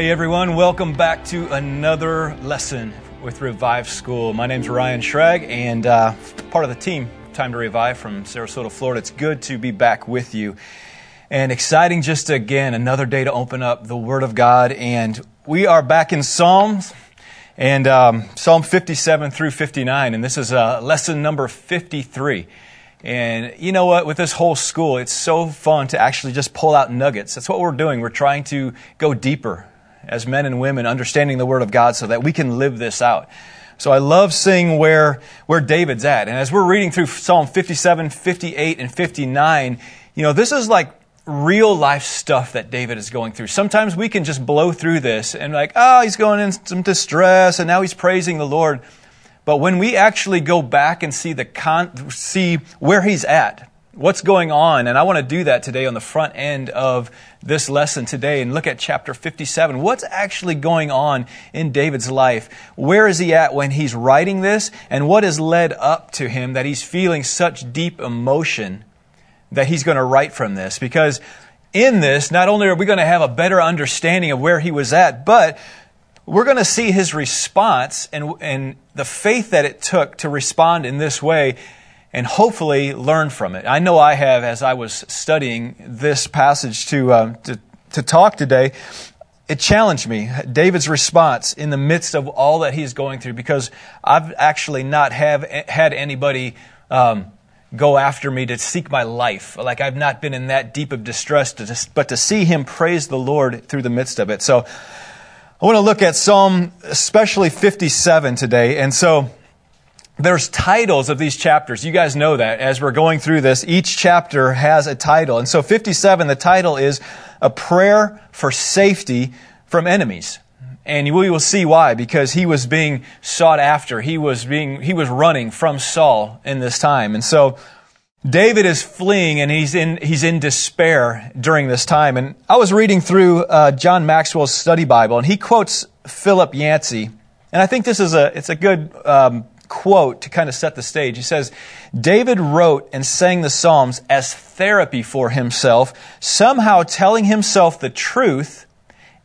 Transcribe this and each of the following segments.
Hey everyone, welcome back to another lesson with Revive School. My name's Ryan Schrag and uh, part of the team, Time to Revive from Sarasota, Florida. It's good to be back with you. And exciting just again, another day to open up the Word of God. And we are back in Psalms and um, Psalm 57 through 59. And this is uh, lesson number 53. And you know what? With this whole school, it's so fun to actually just pull out nuggets. That's what we're doing. We're trying to go deeper as men and women, understanding the Word of God so that we can live this out. So I love seeing where, where David's at. And as we're reading through Psalm 57, 58, and 59, you know, this is like real life stuff that David is going through. Sometimes we can just blow through this and like, oh, he's going in some distress and now he's praising the Lord. But when we actually go back and see the con- see where he's at, what's going on. And I want to do that today on the front end of this lesson today and look at chapter 57. What's actually going on in David's life? Where is he at when he's writing this? And what has led up to him that he's feeling such deep emotion that he's going to write from this? Because in this, not only are we going to have a better understanding of where he was at, but we're going to see his response and, and the faith that it took to respond in this way and hopefully learn from it. I know I have as I was studying this passage to, uh, to, to talk today. It challenged me, David's response in the midst of all that he's going through, because I've actually not have had anybody um, go after me to seek my life. Like I've not been in that deep of distress, to, but to see him praise the Lord through the midst of it. So I want to look at Psalm, especially 57 today. And so there's titles of these chapters. You guys know that as we're going through this, each chapter has a title. And so 57, the title is A Prayer for Safety from Enemies. And we will see why, because he was being sought after. He was being, he was running from Saul in this time. And so David is fleeing and he's in, he's in despair during this time. And I was reading through uh, John Maxwell's study Bible and he quotes Philip Yancey. And I think this is a, it's a good, um, quote to kind of set the stage. He says, David wrote and sang the Psalms as therapy for himself, somehow telling himself the truth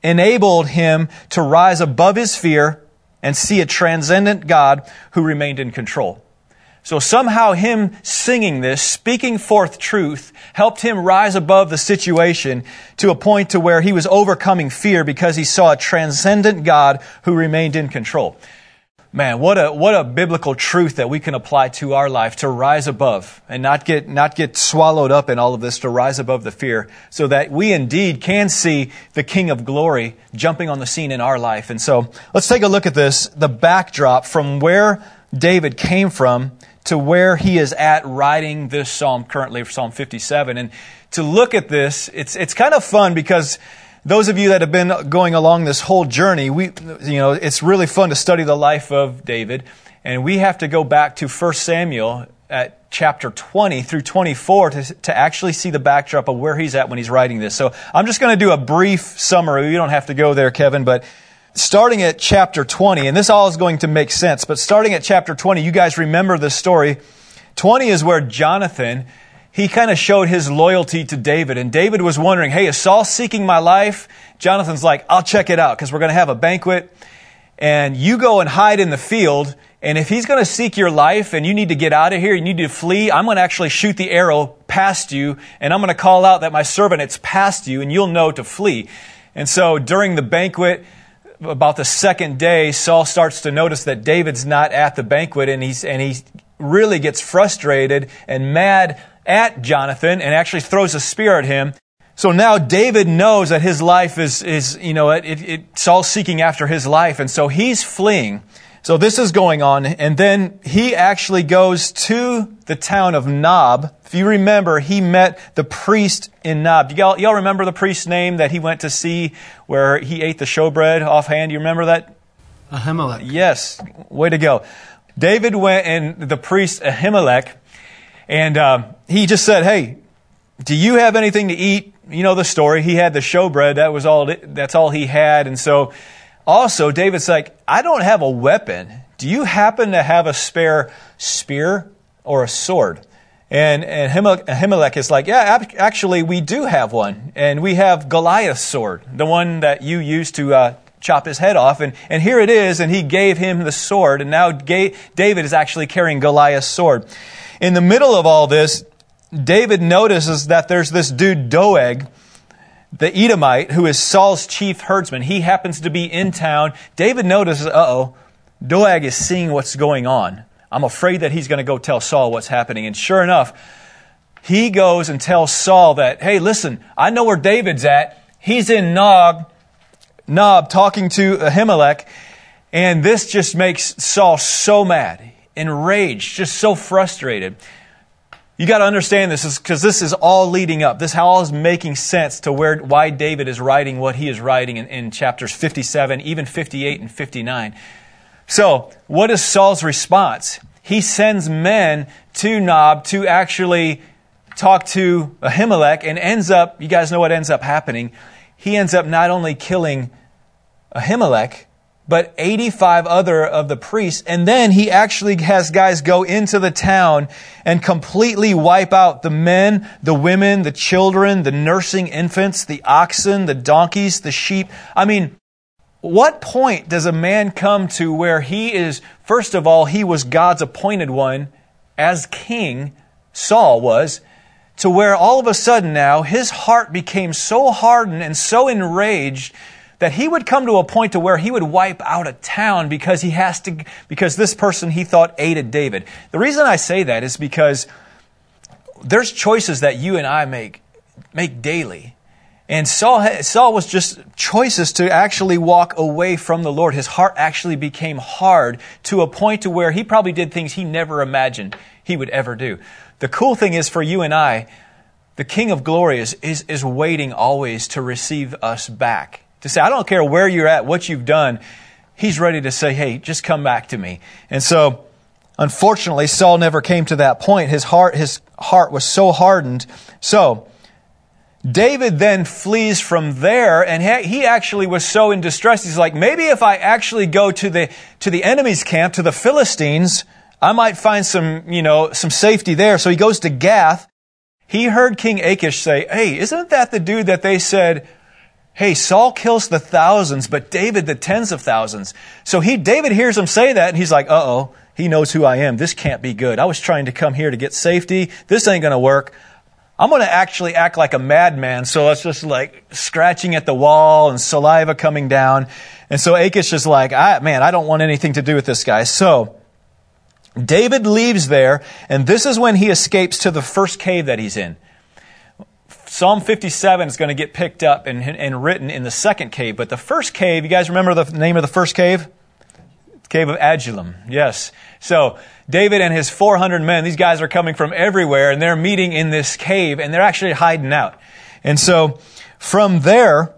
enabled him to rise above his fear and see a transcendent God who remained in control. So somehow him singing this, speaking forth truth, helped him rise above the situation to a point to where he was overcoming fear because he saw a transcendent God who remained in control. Man, what a, what a biblical truth that we can apply to our life to rise above and not get, not get swallowed up in all of this, to rise above the fear so that we indeed can see the King of glory jumping on the scene in our life. And so let's take a look at this, the backdrop from where David came from to where he is at writing this psalm currently, Psalm 57. And to look at this, it's, it's kind of fun because those of you that have been going along this whole journey, we, you know, it's really fun to study the life of David. And we have to go back to 1 Samuel at chapter 20 through 24 to, to actually see the backdrop of where he's at when he's writing this. So I'm just going to do a brief summary. You don't have to go there, Kevin, but starting at chapter 20, and this all is going to make sense, but starting at chapter 20, you guys remember this story. 20 is where Jonathan he kind of showed his loyalty to David. And David was wondering, hey, is Saul seeking my life? Jonathan's like, I'll check it out because we're going to have a banquet. And you go and hide in the field. And if he's going to seek your life and you need to get out of here, you need to flee, I'm going to actually shoot the arrow past you. And I'm going to call out that my servant, it's past you, and you'll know to flee. And so during the banquet, about the second day, Saul starts to notice that David's not at the banquet and he's, and he really gets frustrated and mad at Jonathan and actually throws a spear at him. So now David knows that his life is, is you know, it, it, Saul's seeking after his life, and so he's fleeing. So this is going on, and then he actually goes to the town of Nob. If you remember, he met the priest in Nob. Y'all, y'all remember the priest's name that he went to see where he ate the showbread offhand? You remember that? Ahimelech. Yes. way to go. David went and the priest Ahimelech, and um, he just said, "Hey, do you have anything to eat?" You know the story. He had the showbread. That was all. That's all he had. And so, also David's like, "I don't have a weapon. Do you happen to have a spare spear or a sword?" And, and Ahimelech is like, yeah, actually, we do have one. And we have Goliath's sword, the one that you used to uh, chop his head off. And, and here it is, and he gave him the sword. And now David is actually carrying Goliath's sword. In the middle of all this, David notices that there's this dude, Doeg, the Edomite, who is Saul's chief herdsman. He happens to be in town. David notices, uh oh, Doeg is seeing what's going on. I'm afraid that he's going to go tell Saul what's happening. And sure enough, he goes and tells Saul that, hey, listen, I know where David's at. He's in Nog, Nob talking to Ahimelech. And this just makes Saul so mad, enraged, just so frustrated. You got to understand this is because this is all leading up. This all is making sense to where why David is writing what he is writing in, in chapters 57, even 58 and 59. So, what is Saul's response? He sends men to Nob to actually talk to Ahimelech and ends up, you guys know what ends up happening. He ends up not only killing Ahimelech, but 85 other of the priests. And then he actually has guys go into the town and completely wipe out the men, the women, the children, the nursing infants, the oxen, the donkeys, the sheep. I mean, what point does a man come to where he is, first of all, he was God's appointed one as king, Saul was, to where all of a sudden now his heart became so hardened and so enraged that he would come to a point to where he would wipe out a town because he has to because this person he thought aided David. The reason I say that is because there's choices that you and I make make daily and Saul, Saul was just choices to actually walk away from the Lord. His heart actually became hard to a point to where he probably did things he never imagined he would ever do. The cool thing is for you and I, the King of Glory is, is, is waiting always to receive us back. To say, I don't care where you're at, what you've done. He's ready to say, hey, just come back to me. And so, unfortunately, Saul never came to that point. His heart, his heart was so hardened. So, David then flees from there, and he actually was so in distress. He's like, maybe if I actually go to the, to the enemy's camp, to the Philistines, I might find some, you know, some safety there. So he goes to Gath. He heard King Achish say, hey, isn't that the dude that they said, hey, Saul kills the thousands, but David the tens of thousands. So he, David hears him say that, and he's like, uh-oh, he knows who I am. This can't be good. I was trying to come here to get safety. This ain't gonna work. I'm going to actually act like a madman. So it's just like scratching at the wall and saliva coming down. And so Achish is like, I, man, I don't want anything to do with this guy. So David leaves there, and this is when he escapes to the first cave that he's in. Psalm 57 is going to get picked up and, and written in the second cave, but the first cave, you guys remember the name of the first cave? Cave of Adullam. Yes. So David and his 400 men, these guys are coming from everywhere and they're meeting in this cave and they're actually hiding out. And so from there,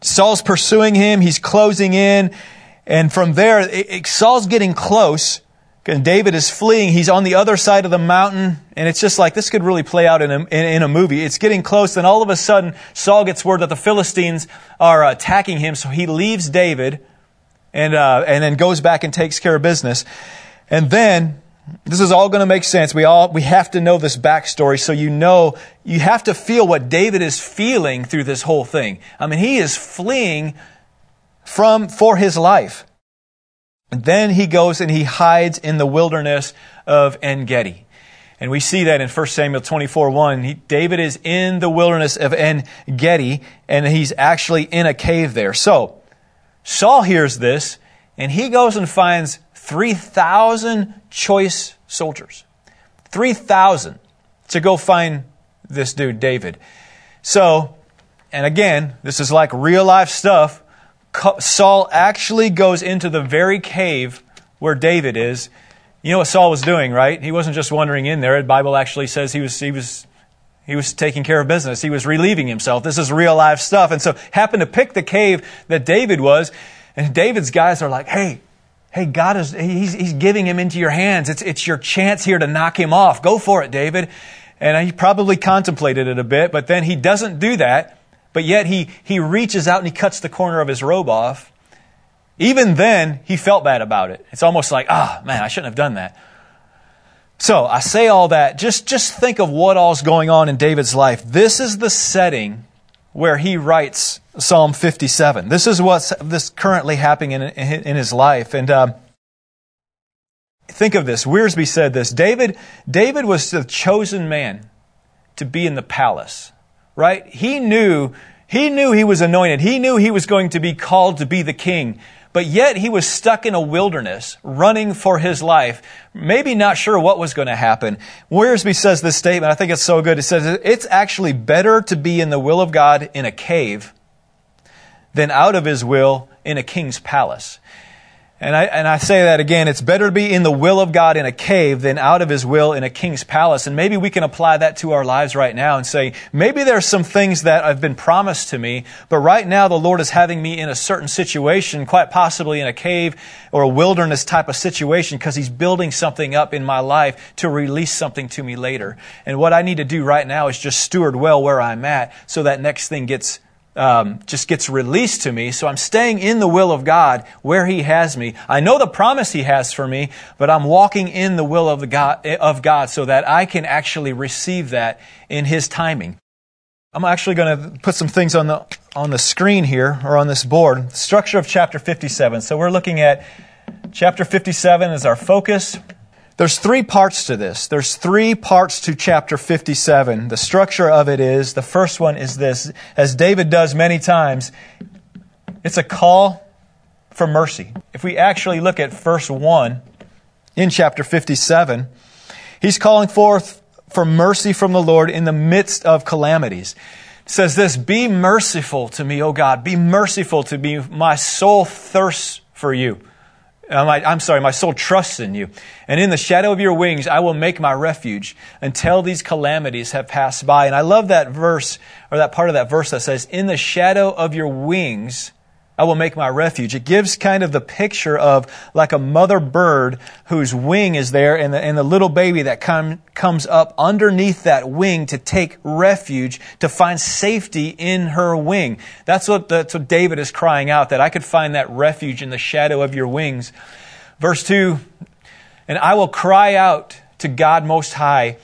Saul's pursuing him. He's closing in. And from there, it, it, Saul's getting close. And David is fleeing. He's on the other side of the mountain. And it's just like, this could really play out in a, in, in a movie. It's getting close. And all of a sudden, Saul gets word that the Philistines are attacking him. So he leaves David and, uh, and then goes back and takes care of business. And then this is all going to make sense. We all, we have to know this backstory so you know, you have to feel what David is feeling through this whole thing. I mean, he is fleeing from, for his life. Then he goes and he hides in the wilderness of En Gedi. And we see that in 1 Samuel 24 1. He, David is in the wilderness of En Gedi, and he's actually in a cave there. So, Saul hears this, and he goes and finds 3,000 choice soldiers. 3,000 to go find this dude, David. So, and again, this is like real life stuff. Saul actually goes into the very cave where David is. You know what Saul was doing, right? He wasn't just wandering in there. The Bible actually says he was, he was, he was taking care of business. He was relieving himself. This is real life stuff. And so happened to pick the cave that David was. And David's guys are like, hey, Hey, God is, he's, he's giving him into your hands. It's, it's your chance here to knock him off. Go for it, David. And he probably contemplated it a bit, but then he doesn't do that. But yet he, he reaches out and he cuts the corner of his robe off. Even then, he felt bad about it. It's almost like, ah, oh, man, I shouldn't have done that. So I say all that. Just, just think of what all's going on in David's life. This is the setting where he writes Psalm 57. This is what's this currently happening in, in his life. And uh, think of this. Wiersbe said this. David, David was the chosen man to be in the palace, right? He knew, he knew he was anointed. He knew he was going to be called to be the king but yet he was stuck in a wilderness, running for his life, maybe not sure what was going to happen. Wiersbe says this statement, I think it's so good. It says, it's actually better to be in the will of God in a cave than out of his will in a king's palace. And I, and I say that again, it's better to be in the will of God in a cave than out of his will in a king's palace. And maybe we can apply that to our lives right now and say, maybe there's some things that have been promised to me, but right now the Lord is having me in a certain situation, quite possibly in a cave or a wilderness type of situation, because he's building something up in my life to release something to me later. And what I need to do right now is just steward well where I'm at so that next thing gets um, just gets released to me. So I'm staying in the will of God where He has me. I know the promise He has for me, but I'm walking in the will of, the God, of God so that I can actually receive that in His timing. I'm actually going to put some things on the, on the screen here or on this board. Structure of chapter 57. So we're looking at chapter 57 as our focus. There's three parts to this. There's three parts to chapter 57. The structure of it is the first one is this, as David does many times, it's a call for mercy. If we actually look at verse 1 in chapter 57, he's calling forth for mercy from the Lord in the midst of calamities. It says this Be merciful to me, O God. Be merciful to me. My soul thirsts for you. I'm sorry, my soul trusts in you. And in the shadow of your wings, I will make my refuge until these calamities have passed by. And I love that verse, or that part of that verse that says, In the shadow of your wings, I will make my refuge. It gives kind of the picture of like a mother bird whose wing is there and the, and the little baby that come, comes up underneath that wing to take refuge, to find safety in her wing. That's what, that's what David is crying out, that I could find that refuge in the shadow of your wings. Verse 2, and I will cry out to God Most High,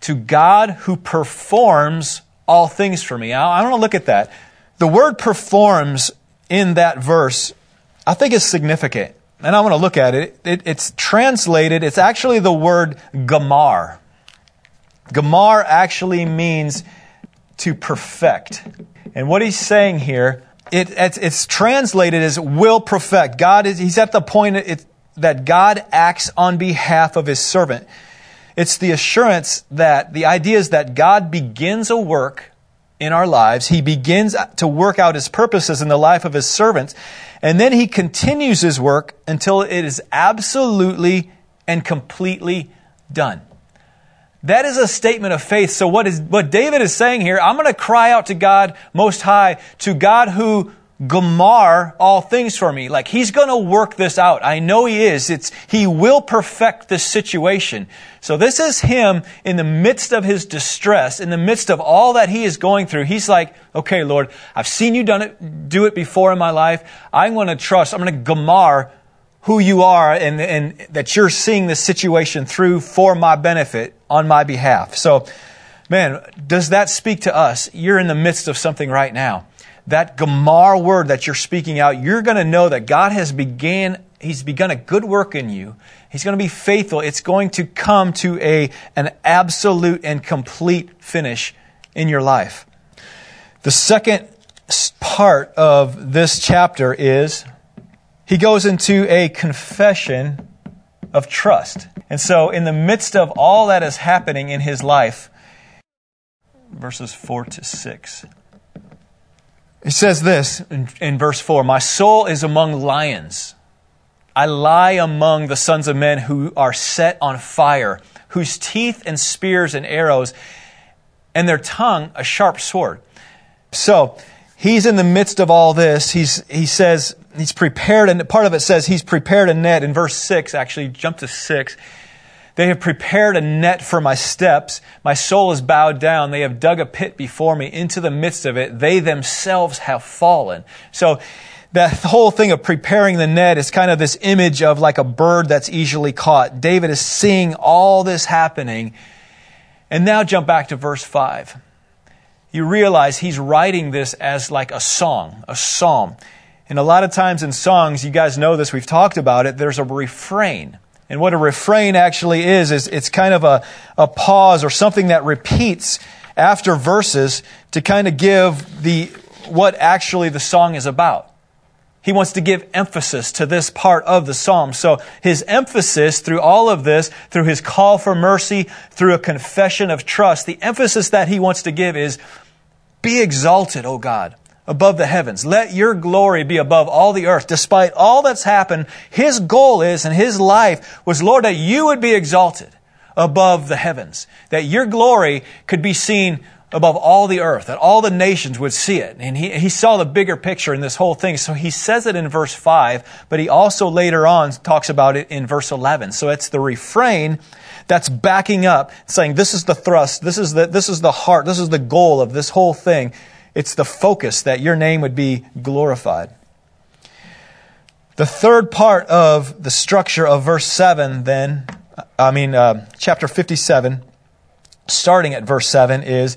to God who performs all things for me. I, I want to look at that. The word performs in that verse, I think is significant. And I want to look at it. it. It's translated, it's actually the word gamar. Gamar actually means to perfect. And what he's saying here, it, it's, it's, translated as will perfect. God is, he's at the point it, that God acts on behalf of his servant. It's the assurance that the idea is that God begins a work in our lives. He begins to work out his purposes in the life of his servants. And then he continues his work until it is absolutely and completely done. That is a statement of faith. So what is, what David is saying here, I'm going to cry out to God most high, to God who Gamar all things for me. Like he's going to work this out. I know he is. It's, he will perfect this situation. So this is him in the midst of his distress, in the midst of all that he is going through. He's like, okay, Lord, I've seen you done it, do it before in my life. I'm going to trust, I'm going to Gamar who you are and, and that you're seeing this situation through for my benefit on my behalf. So, man, does that speak to us? You're in the midst of something right now that Gamar word that you're speaking out, you're going to know that God has began, He's begun a good work in you. He's going to be faithful. It's going to come to a, an absolute and complete finish in your life. The second part of this chapter is he goes into a confession of trust. And so, in the midst of all that is happening in his life, verses 4 to 6. It says this in, in, verse 4 My soul is among lions. I lie among the sons of men who are set on fire, whose teeth and spears and arrows, and their tongue a sharp sword. So, he's in the midst of all this. He's, he says, he's prepared, and part of it says he's prepared a net. In verse 6, actually, jump to 6. They have prepared a net for my steps. My soul is bowed down. They have dug a pit before me. Into the midst of it, they themselves have fallen. So, that whole thing of preparing the net is kind of this image of like a bird that's easily caught. David is seeing all this happening. And now jump back to verse 5 you realize he's writing this as like a song, a psalm. And a lot of times in songs, you guys know this, we've talked about it, there's a refrain. And what a refrain actually is, is it's kind of a, a pause or something that repeats after verses to kind of give the, what actually the song is about. He wants to give emphasis to this part of the psalm. So his emphasis through all of this, through his call for mercy, through a confession of trust, the emphasis that he wants to give is, be exalted, O God, above the heavens. Let your glory be above all the earth. Despite all that's happened, his goal is, and his life was, Lord, that you would be exalted above the heavens. That your glory could be seen above all the earth, that all the nations would see it. And he, he saw the bigger picture in this whole thing. So he says it in verse 5, but he also later on talks about it in verse 11. So it's the refrain that's backing up, saying this is the thrust, this is the, this is the heart, this is the goal of this whole thing. It's the focus that your name would be glorified. The third part of the structure of verse 7, then, I mean, uh, chapter 57, starting at verse 7, is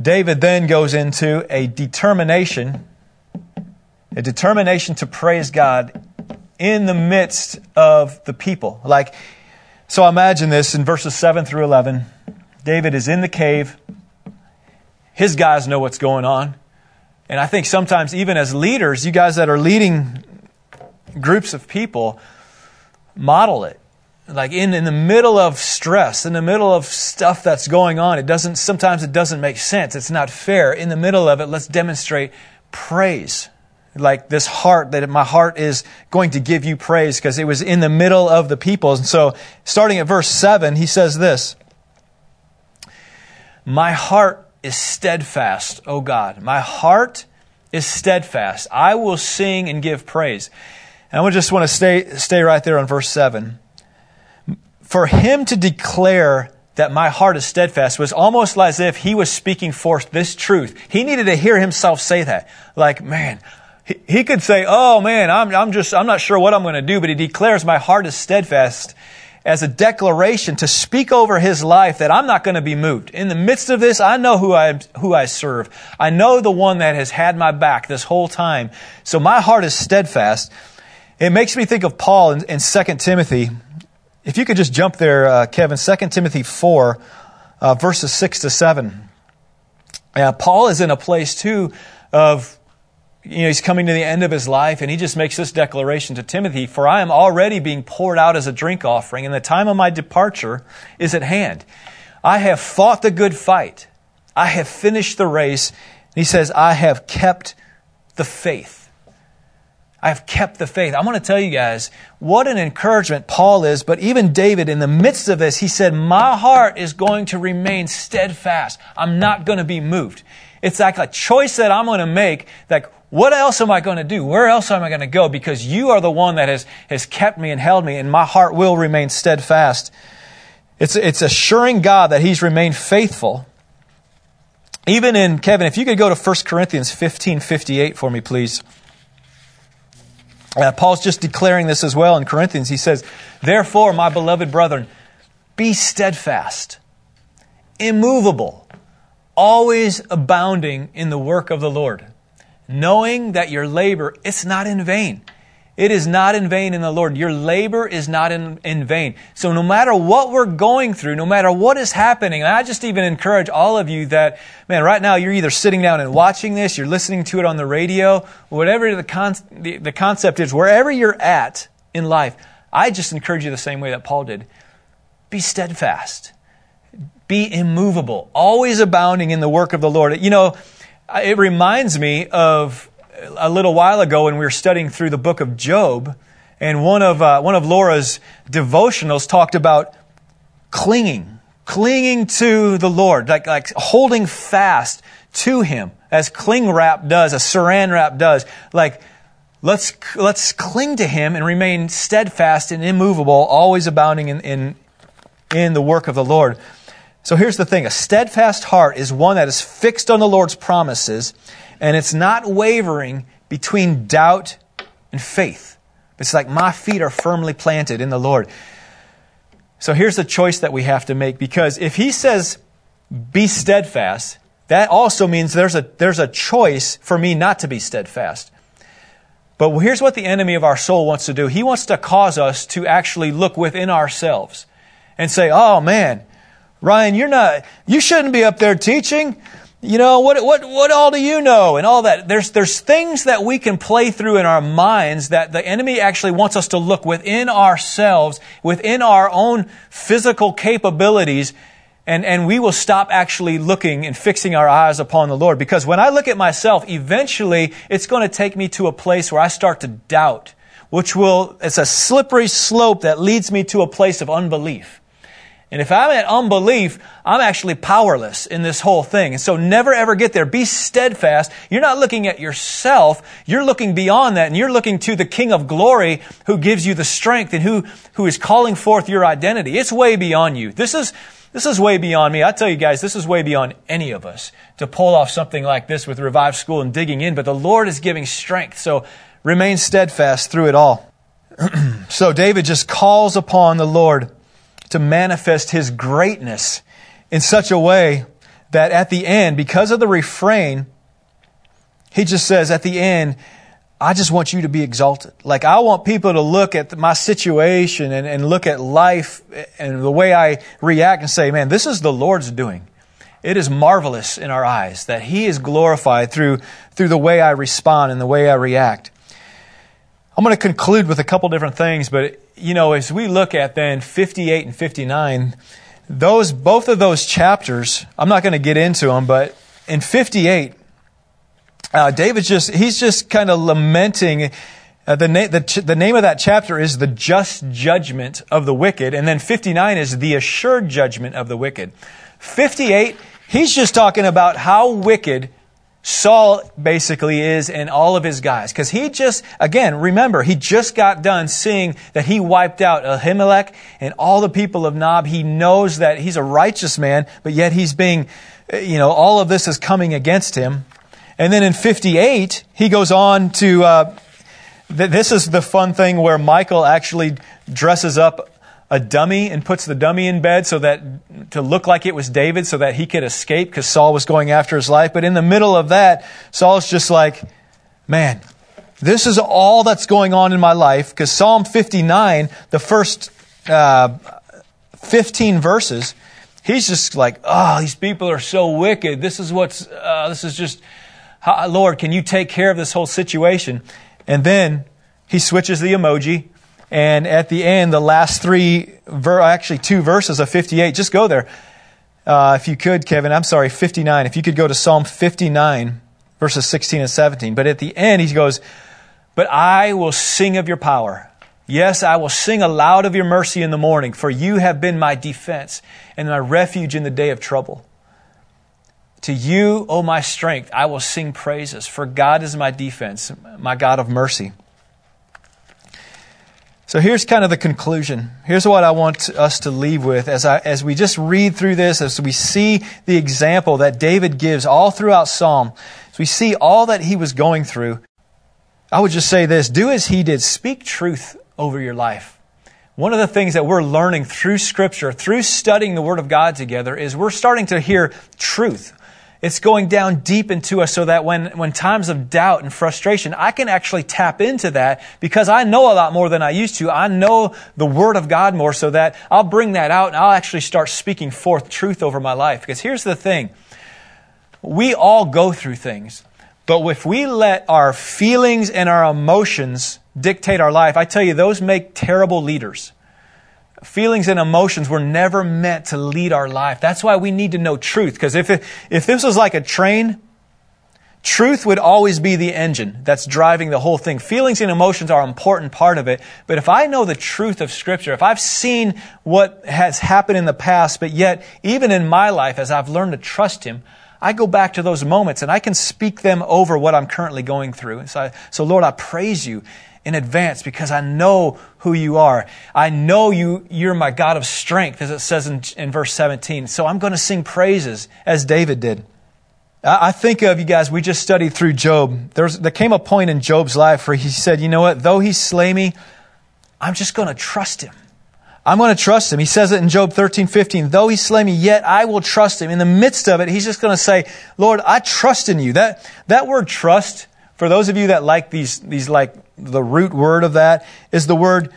David then goes into a determination, a determination to praise God in the midst of the people. Like, so imagine this in verses 7 through 11. David is in the cave. His guys know what's going on. And I think sometimes, even as leaders, you guys that are leading groups of people, model it like in, in the middle of stress, in the middle of stuff that's going on, it doesn't, sometimes it doesn't make sense. It's not fair. In the middle of it, let's demonstrate praise. Like this heart, that my heart is going to give you praise because it was in the middle of the people. And so, starting at verse 7, he says this My heart is steadfast, O God. My heart is steadfast. I will sing and give praise. And I just want to stay, stay right there on verse 7 for him to declare that my heart is steadfast was almost as if he was speaking forth this truth. He needed to hear himself say that. Like, man, he, he could say, oh man, I'm, I'm just, I'm not sure what I'm going to do, but he declares my heart is steadfast as a declaration to speak over his life that I'm not going to be moved. In the midst of this, I know who I, who I serve. I know the one that has had my back this whole time. So my heart is steadfast. It makes me think of Paul in, in 2 Timothy if you could just jump there, uh, Kevin, 2 Timothy 4, uh, verses 6 to 7. Uh, Paul is in a place, too, of, you know, he's coming to the end of his life, and he just makes this declaration to Timothy For I am already being poured out as a drink offering, and the time of my departure is at hand. I have fought the good fight, I have finished the race. And he says, I have kept the faith. I've kept the faith. I want to tell you guys what an encouragement Paul is, but even David, in the midst of this, he said, My heart is going to remain steadfast. I'm not going to be moved. It's like a choice that I'm going to make. Like, what else am I going to do? Where else am I going to go? Because you are the one that has, has kept me and held me, and my heart will remain steadfast. It's, it's assuring God that He's remained faithful. Even in, Kevin, if you could go to 1 Corinthians 15 58 for me, please. Uh, Paul's just declaring this as well in Corinthians. He says, Therefore, my beloved brethren, be steadfast, immovable, always abounding in the work of the Lord, knowing that your labor is not in vain it is not in vain in the Lord. Your labor is not in, in vain. So no matter what we're going through, no matter what is happening, and I just even encourage all of you that, man, right now you're either sitting down and watching this, you're listening to it on the radio, whatever the, con- the, the concept is, wherever you're at in life, I just encourage you the same way that Paul did. Be steadfast. Be immovable. Always abounding in the work of the Lord. You know, it reminds me of a little while ago when we were studying through the book of Job, and one of, uh, one of Laura's devotionals talked about clinging, clinging to the Lord, like, like holding fast to him, as cling wrap does, a saran wrap does. Like, let's, let's cling to him and remain steadfast and immovable, always abounding in, in, in the work of the Lord. So here's the thing a steadfast heart is one that is fixed on the Lord's promises, and it's not wavering between doubt and faith. It's like my feet are firmly planted in the Lord. So here's the choice that we have to make because if He says, be steadfast, that also means there's a, there's a choice for me not to be steadfast. But here's what the enemy of our soul wants to do. He wants to cause us to actually look within ourselves and say, oh man, Ryan, you're not, you shouldn't be up there teaching. You know, what, what, what all do you know? And all that. There's, there's things that we can play through in our minds that the enemy actually wants us to look within ourselves, within our own physical capabilities, and, and we will stop actually looking and fixing our eyes upon the Lord. Because when I look at myself, eventually it's going to take me to a place where I start to doubt, which will, it's a slippery slope that leads me to a place of unbelief. And if I'm at unbelief, I'm actually powerless in this whole thing. And so never ever get there. Be steadfast. You're not looking at yourself. You're looking beyond that and you're looking to the King of glory who gives you the strength and who, who is calling forth your identity. It's way beyond you. This is, this is way beyond me. I tell you guys, this is way beyond any of us to pull off something like this with Revive School and digging in, but the Lord is giving strength. So remain steadfast through it all. so David just calls upon the Lord to manifest his greatness in such a way that at the end, because of the refrain, he just says at the end, I just want you to be exalted. Like, I want people to look at my situation and, and look at life and the way I react and say, man, this is the Lord's doing. It is marvelous in our eyes that He is glorified through, through the way I respond and the way I react. I'm going to conclude with a couple different things, but you know, as we look at then 58 and 59, those both of those chapters, I'm not going to get into them, but in 58, uh, David's just he's just kind of lamenting. Uh, the, na- the, ch- the name of that chapter is the just judgment of the wicked, and then 59 is the assured judgment of the wicked. 58, he's just talking about how wicked Saul basically is and all of his guys. Because he just, again, remember, he just got done seeing that he wiped out Ahimelech and all the people of Nob. He knows that he's a righteous man, but yet he's being, you know, all of this is coming against him. And then in 58, he goes on to, uh, th- this is the fun thing where Michal actually dresses up a dummy and puts the dummy in bed so that to look like it was David so that he could escape because Saul was going after his life. But in the middle of that, Saul's just like, man, this is all that's going on in my life because Psalm 59, the first uh, 15 verses, he's just like, oh, these people are so wicked. This is what's, uh, this is just, Lord, can you take care of this whole situation? And then he switches the emoji and at the end, the last three, ver- actually two verses of 58, just go there. Uh, if you could, Kevin, I'm sorry, 59. If you could go to Psalm 59, verses 16 and 17. But at the end, he goes, But I will sing of your power. Yes, I will sing aloud of your mercy in the morning, for you have been my defense and my refuge in the day of trouble. To you, O my strength, I will sing praises, for God is my defense, my God of mercy. So here's kind of the conclusion. Here's what I want us to leave with as, I, as we just read through this, as we see the example that David gives all throughout Psalm, as we see all that he was going through. I would just say this do as he did, speak truth over your life. One of the things that we're learning through Scripture, through studying the Word of God together, is we're starting to hear truth. It's going down deep into us so that when, when times of doubt and frustration, I can actually tap into that because I know a lot more than I used to. I know the Word of God more so that I'll bring that out and I'll actually start speaking forth truth over my life. Because here's the thing. We all go through things. But if we let our feelings and our emotions dictate our life, I tell you, those make terrible leaders feelings and emotions were never meant to lead our life. That's why we need to know truth. Because if, if this was like a train, truth would always be the engine that's driving the whole thing. Feelings and emotions are an important part of it. But if I know the truth of Scripture, if I've seen what has happened in the past, but yet, even in my life, as I've learned to trust Him, I go back to those moments and I can speak them over what I'm currently going through. So, I, so Lord, I praise you in advance because I know who you are. I know you, you're my God of strength, as it says in, in verse 17. So I'm going to sing praises as David did. I think of you guys, we just studied through Job. There's, there came a point in Job's life where he said, you know what, though he slay me, I'm just going to trust him. I'm going to trust him. He says it in Job 13, 15. Though he slay me, yet I will trust him. In the midst of it, he's just going to say, Lord, I trust in you. That, that word trust, for those of you that like these, these like the root word of that, is the word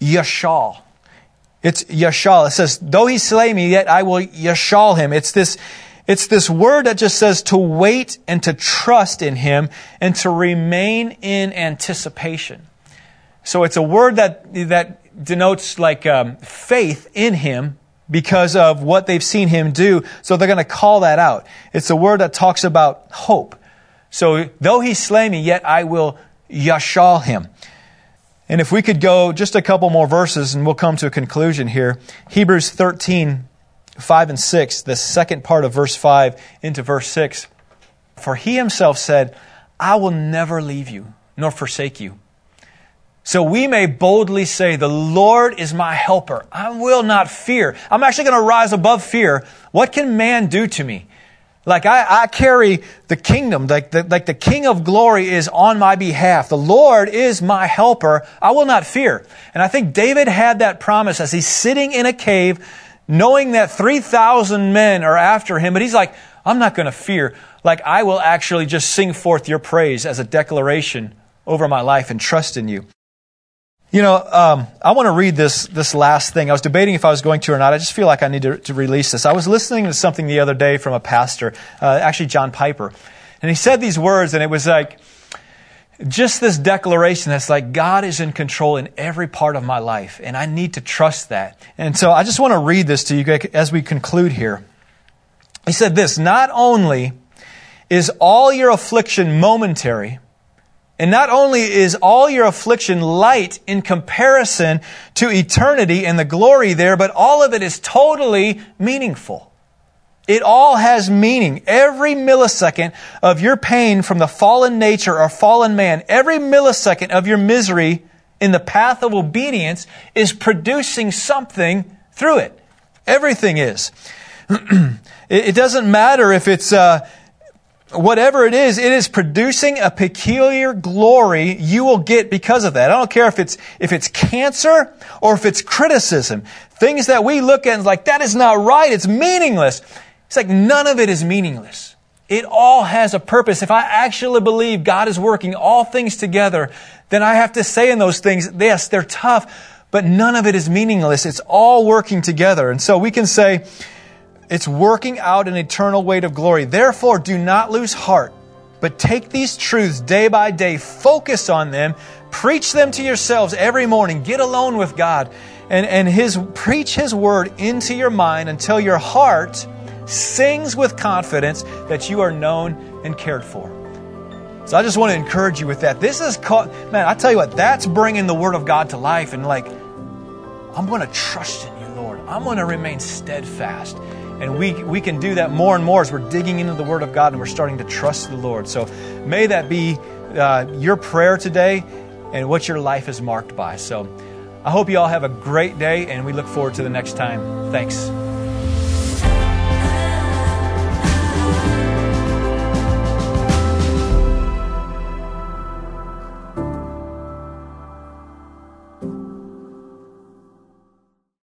yashal. It's yashal. It says, though he slay me, yet I will yashal him. It's this, it's this word that just says to wait and to trust in him and to remain in anticipation. So it's a word that, that denotes like um, faith in him because of what they've seen him do. So they're going to call that out. It's a word that talks about hope. So though he slay me, yet I will yashal him. And if we could go just a couple more verses and we'll come to a conclusion here. Hebrews 13, 5 and 6, the second part of verse 5 into verse 6. For he himself said, I will never leave you nor forsake you. So we may boldly say, The Lord is my helper. I will not fear. I'm actually going to rise above fear. What can man do to me? Like I, I carry the kingdom, like the, like the King of glory is on my behalf. The Lord is my helper. I will not fear. And I think David had that promise as he's sitting in a cave, knowing that 3,000 men are after him, but he's like, I'm not going to fear. Like I will actually just sing forth your praise as a declaration over my life and trust in you. You know, um, I want to read this this last thing. I was debating if I was going to or not. I just feel like I need to, to release this. I was listening to something the other day from a pastor, uh, actually John Piper, and he said these words, and it was like just this declaration that's like God is in control in every part of my life, and I need to trust that. And so I just want to read this to you as we conclude here. He said this: Not only is all your affliction momentary and not only is all your affliction light in comparison to eternity and the glory there, but all of it is totally meaningful. It all has meaning. Every millisecond of your pain from the fallen nature or fallen man, every millisecond of your misery in the path of obedience is producing something through it. Everything is. it doesn't matter if it's, uh, whatever it is, it is producing a peculiar glory you will get because of that. I don't care if it's, if it's cancer or if it's criticism. Things that we look at and like, that is not right. It's meaningless. It's like none of it is meaningless. It all has a purpose. If I actually believe God is working all things together, then I have to say in those things, yes, they're tough, but none of it is meaningless. It's all working together. And so we can say, it's working out an eternal weight of glory. Therefore, do not lose heart, but take these truths day by day, focus on them, preach them to yourselves every morning, get alone with God, and, and his, preach His word into your mind until your heart sings with confidence that you are known and cared for. So I just want to encourage you with that. This is called, man, I tell you what, that's bringing the Word of God to life and like, I'm going to trust in you, Lord. I'm going to remain steadfast. And we, we can do that more and more as we're digging into the Word of God and we're starting to trust the Lord. So may that be uh, your prayer today and what your life is marked by. So I hope you all have a great day and we look forward to the next time. Thanks.